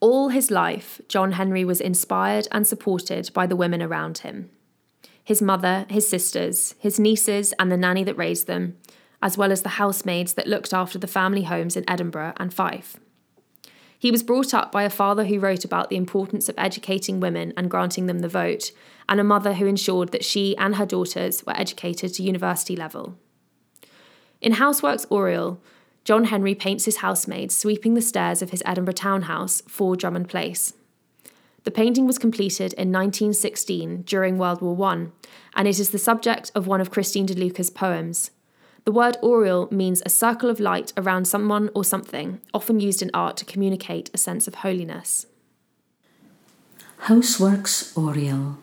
All his life, John Henry was inspired and supported by the women around him his mother, his sisters, his nieces, and the nanny that raised them, as well as the housemaids that looked after the family homes in Edinburgh and Fife. He was brought up by a father who wrote about the importance of educating women and granting them the vote, and a mother who ensured that she and her daughters were educated to university level. In Housework's Aureole, John Henry paints his housemaids sweeping the stairs of his Edinburgh townhouse, 4 Drummond Place. The painting was completed in 1916 during World War I, and it is the subject of one of Christine de Luca's poems. The word aureole means a circle of light around someone or something, often used in art to communicate a sense of holiness. Housework's Aureole.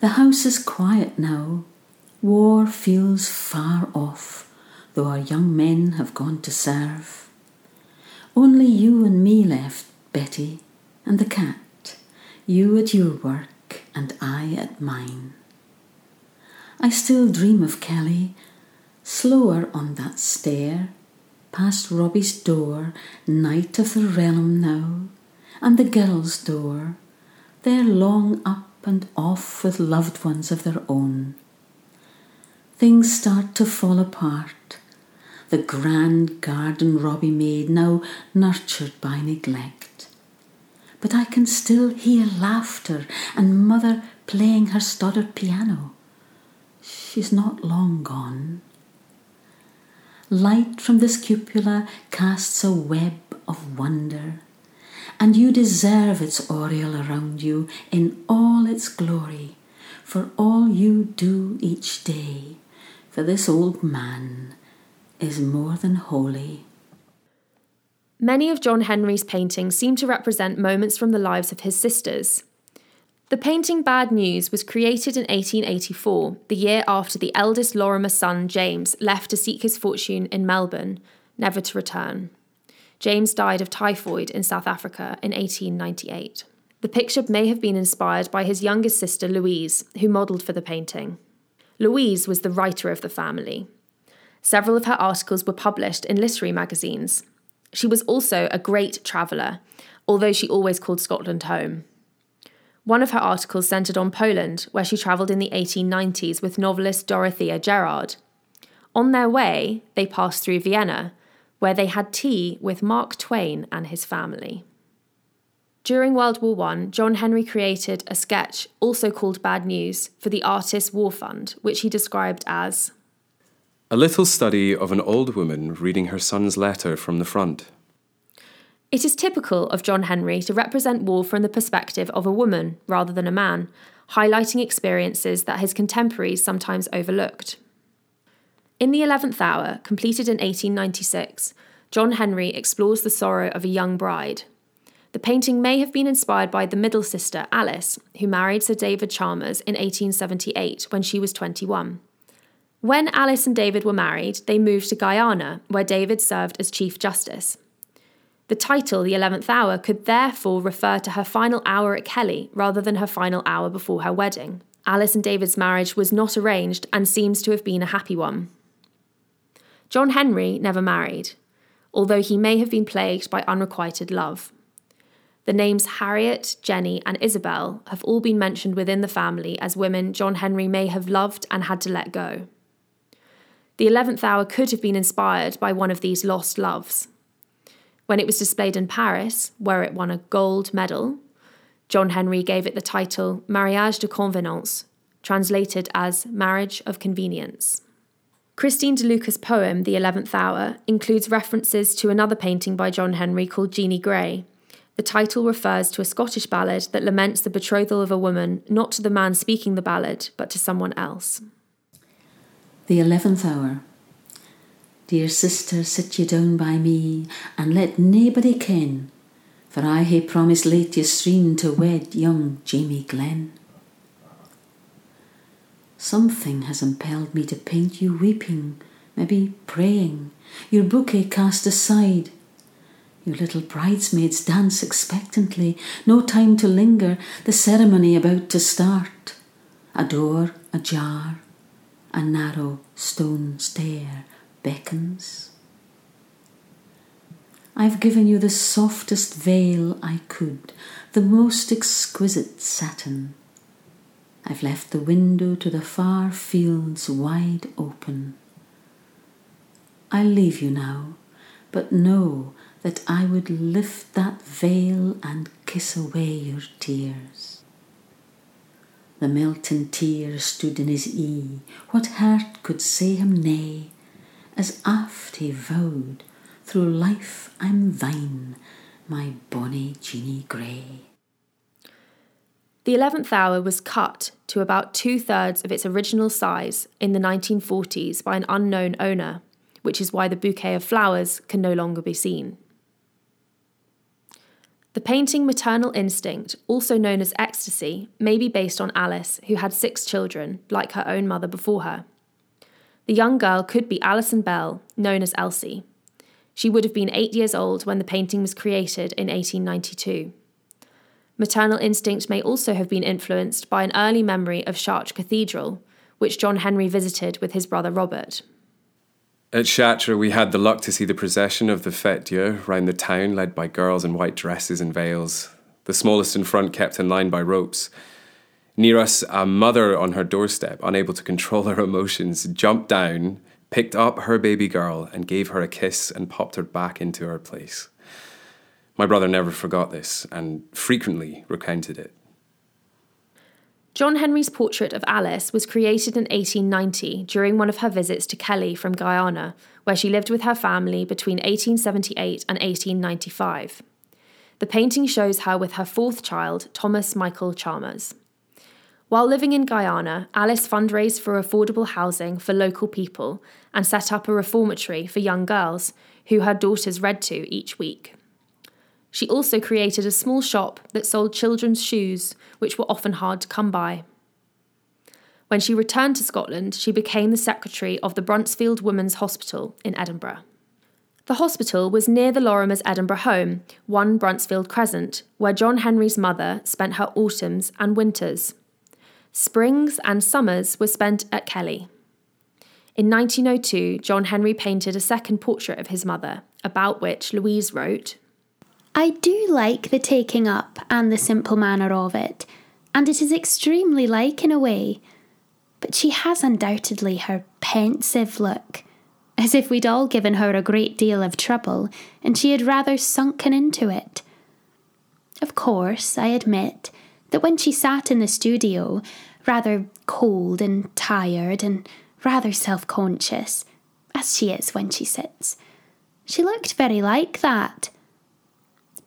The house is quiet now. War feels far off, though our young men have gone to serve. Only you and me left, Betty, and the cat, you at your work and I at mine. I still dream of Kellie, slower on that stair, past Robbie's door, knight of the realm now, and the girl's door, they're long up and off with loved ones of their own. Things start to fall apart. The grand garden Robbie made now nurtured by neglect but I can still hear laughter and mother playing her Stodart piano. She's not long gone. Light from this cupola casts a web of wonder, and you deserve its aureole around you in all its glory for all you do each day, for this old man is more than holy. Many of John Henry's paintings seem to represent moments from the lives of his sisters. The painting Bad News was created in 1884, the year after the eldest Lorimer son, James, left to seek his fortune in Melbourne, never to return. James died of typhoid in South Africa in 1898. The picture may have been inspired by his youngest sister, Louise, who modelled for the painting. Louise was the writer of the family. Several of her articles were published in literary magazines, she was also a great traveller, although she always called Scotland home. One of her articles centred on Poland, where she travelled in the 1890s with novelist Dorothea Gerard. On their way, they passed through Vienna, where they had tea with Mark Twain and his family. During World War I, John Henry created a sketch, also called Bad News, for the Artists' War Fund, which he described as a little study of an old woman reading her son's letter from the front. It is typical of John Henry to represent war from the perspective of a woman rather than a man, highlighting experiences that his contemporaries sometimes overlooked. In The Eleventh Hour, completed in 1896, John Henry explores the sorrow of a young bride. The painting may have been inspired by the middle sister, Alice, who married Sir David Chalmers in 1878 when she was 21. When Alice and David were married, they moved to Guyana, where David served as Chief Justice. The title, The Eleventh Hour, could therefore refer to her final hour at Kellie rather than her final hour before her wedding. Alice and David's marriage was not arranged and seems to have been a happy one. John Henry never married, although he may have been plagued by unrequited love. The names Harriet, Jenny, and Isabel have all been mentioned within the family as women John Henry may have loved and had to let go. The eleventh hour could have been inspired by one of these lost loves. When it was displayed in Paris, where it won a gold medal, John Henry gave it the title Mariage de Convenance, translated as Marriage of Convenience. Christine de Luca's poem, The Eleventh Hour, includes references to another painting by John Henry called Jeanie Gray. The title refers to a Scottish ballad that laments the betrothal of a woman not to the man speaking the ballad, but to someone else. The eleventh hour. Dear sister, sit ye down by me, and let naebody ken, for I hae promised late yestreen to wed young Jamie Glen. Something has impelled me to paint you weeping, maybe praying, your bouquet cast aside. Your little bridesmaids dance expectantly, no time to linger, the ceremony about to start. A door ajar, a narrow stone stair beckons. I've given you the softest veil I could, the most exquisite satin. I've left the window to the far fields wide open. I'll leave you now, but know that I would lift that veil and kiss away your tears. The melting tears stood in his ee, what heart could say him nay, as aft he vowed, through life I'm thine, my bonny Jeanie Grey. The 11th hour was cut to about two thirds of its original size in the 1940s by an unknown owner, which is why the bouquet of flowers can no longer be seen. The painting Maternal Instinct, also known as Ecstasy, may be based on Alice, who had six children, like her own mother before her. The young girl could be Alison Bell, known as Elsie. She would have been eight years old when the painting was created in 1892. Maternal instinct may also have been influenced by an early memory of Chartres Cathedral, which John Henry visited with his brother Robert. At Chartres, we had the luck to see the procession of the Fête Dieu round the town, led by girls in white dresses and veils, the smallest in front kept in line by ropes. Near us, a mother on her doorstep, unable to control her emotions, jumped down, picked up her baby girl, and gave her a kiss and popped her back into her place. My brother never forgot this and frequently recounted it. John Henry's portrait of Alice was created in 1890 during one of her visits to Kellie from Guyana, where she lived with her family between 1878 and 1895. The painting shows her with her fourth child, Thomas Michael Chalmers. While living in Guyana, Alice fundraised for affordable housing for local people and set up a reformatory for young girls who her daughters read to each week. She also created a small shop that sold children's shoes, which were often hard to come by. When she returned to Scotland, she became the secretary of the Bruntsfield Women's Hospital in Edinburgh. The hospital was near the Lorimer's Edinburgh home, 1 Bruntsfield Crescent, where John Henry's mother spent her autumns and winters. Springs and summers were spent at Kellie. In 1902, John Henry painted a second portrait of his mother, about which Louise wrote I do like the taking up and the simple manner of it, and it is extremely like in a way. But she has undoubtedly her pensive look, as if we'd all given her a great deal of trouble and she had rather sunken into it. Of course, I admit that when she sat in the studio, rather cold and tired and rather self conscious, as she is when she sits, she looked very like that.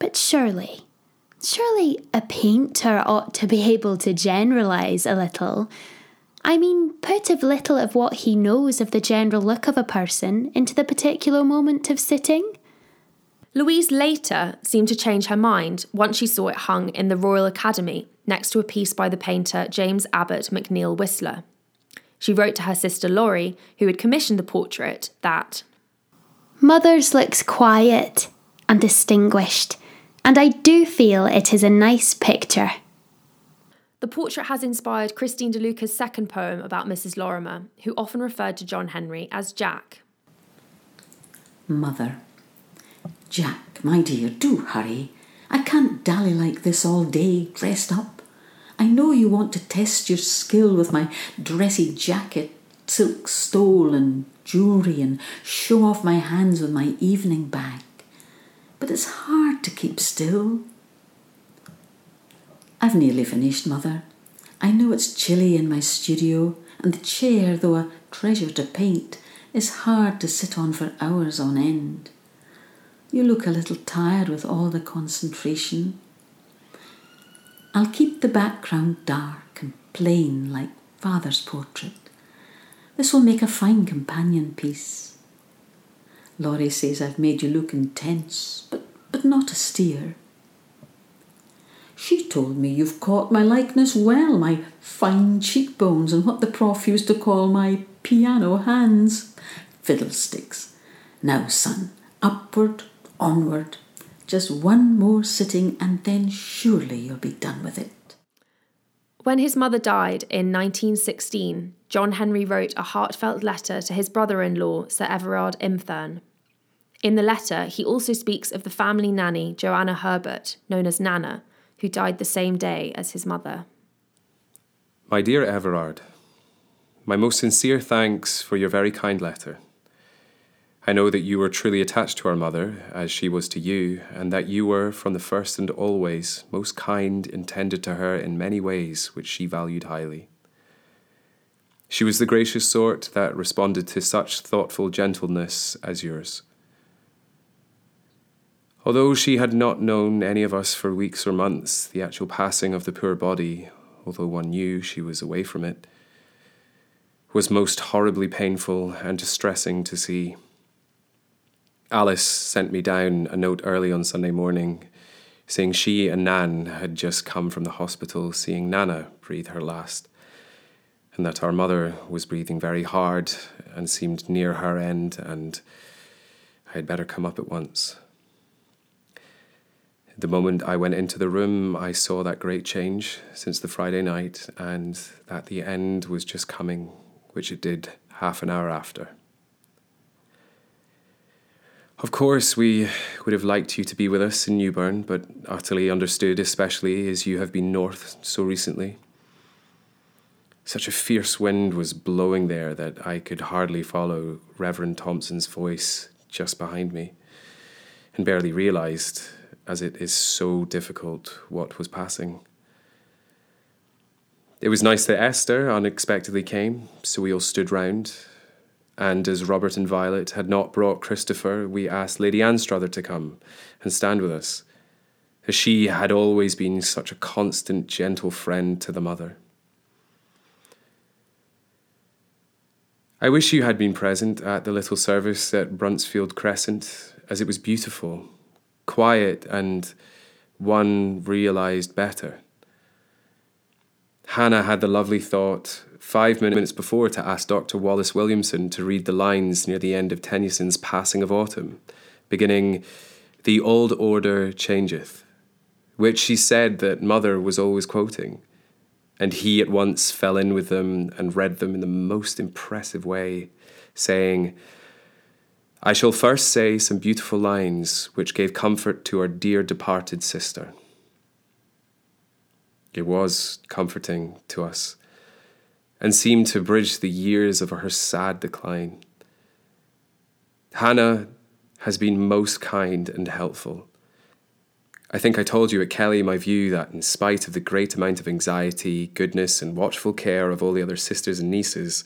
But surely, surely a painter ought to be able to generalise a little. I mean, put a little of what he knows of the general look of a person into the particular moment of sitting. Louise later seemed to change her mind once she saw it hung in the Royal Academy next to a piece by the painter James Abbott McNeill Whistler. She wrote to her sister Laurie, who had commissioned the portrait, that Mother's looks quiet and distinguished, and I do feel it is a nice picture. The portrait has inspired Christine DeLuca's second poem about Mrs. Lorimer, who often referred to John Henry as Jack. Mother. Jack, my dear, do hurry. I can't dally like this all day, dressed up. I know you want to test your skill with my dressy jacket, silk stole, and jewellery, and show off my hands with my evening bag but it's hard to keep still. I've nearly finished, Mother. I know it's chilly in my studio, and the chair, though a treasure to paint, is hard to sit on for hours on end. You look a little tired with all the concentration. I'll keep the background dark and plain like Father's portrait. This will make a fine companion piece. Laurie says I've made you look intense, but, but not austere. She told me you've caught my likeness well, my fine cheekbones, and what the prof used to call my piano hands. Fiddlesticks. Now, son, upward, onward. Just one more sitting, and then surely you'll be done with it. When his mother died in 1916, John Henry wrote a heartfelt letter to his brother in law, Sir Everard im Thurn. In the letter, he also speaks of the family nanny, Joanna Herbert, known as Nana, who died the same day as his mother. My dear Everard, my most sincere thanks for your very kind letter. I know that you were truly attached to our mother, as she was to you, and that you were, from the first and always, most kind and tender to her in many ways which she valued highly. She was the gracious sort that responded to such thoughtful gentleness as yours. Although she had not known any of us for weeks or months, the actual passing of the poor body, although one knew she was away from it, was most horribly painful and distressing to see. Alice sent me down a note early on Sunday morning saying she and Nan had just come from the hospital seeing Nana breathe her last, and that our mother was breathing very hard and seemed near her end, and I had better come up at once. The moment I went into the room, I saw that great change since the Friday night, and that the end was just coming, which it did half an hour after. Of course, we would have liked you to be with us in Newburn, but utterly understood, especially as you have been north so recently. Such a fierce wind was blowing there that I could hardly follow Reverend Thompson's voice just behind me, and barely realized, as it is so difficult, what was passing. It was nice that Esther unexpectedly came, so we all stood round, and as Robert and Violet had not brought Christopher, we asked Lady Anstruther to come and stand with us, as she had always been such a constant, gentle friend to the mother. I wish you had been present at the little service at Bruntsfield Crescent, as it was beautiful, quiet, and one realized better. Hannah had the lovely thought five minutes before to ask Dr. Wallace Williamson to read the lines near the end of Tennyson's Passing of Arthur, beginning, The old order changeth, which she said that Mother was always quoting. And he at once fell in with them and read them in the most impressive way, saying, I shall first say some beautiful lines which gave comfort to our dear departed sister. It was comforting to us and seemed to bridge the years of her sad decline. Hannah has been most kind and helpful. I think I told you at Kellie my view that, in spite of the great amount of anxiety, goodness, and watchful care of all the other sisters and nieces,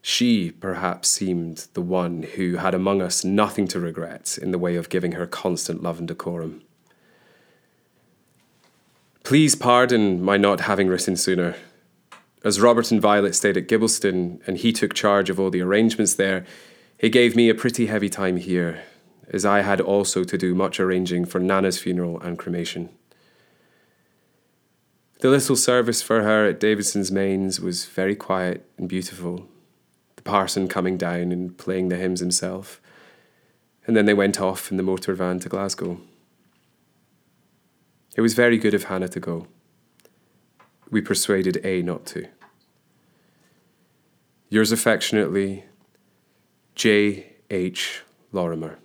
she perhaps seemed the one who had among us nothing to regret in the way of giving her constant love and decorum. Please pardon my not having written sooner. As Robert and Violet stayed at Gibliston and he took charge of all the arrangements there, he gave me a pretty heavy time here, as I had also to do much arranging for Nana's funeral and cremation. The little service for her at Davidson's Mains was very quiet and beautiful, the parson coming down and playing the hymns himself, and then they went off in the motor van to Glasgow. It was very good of Hannah to go. We persuaded A not to. Yours affectionately, J. H. Lorimer.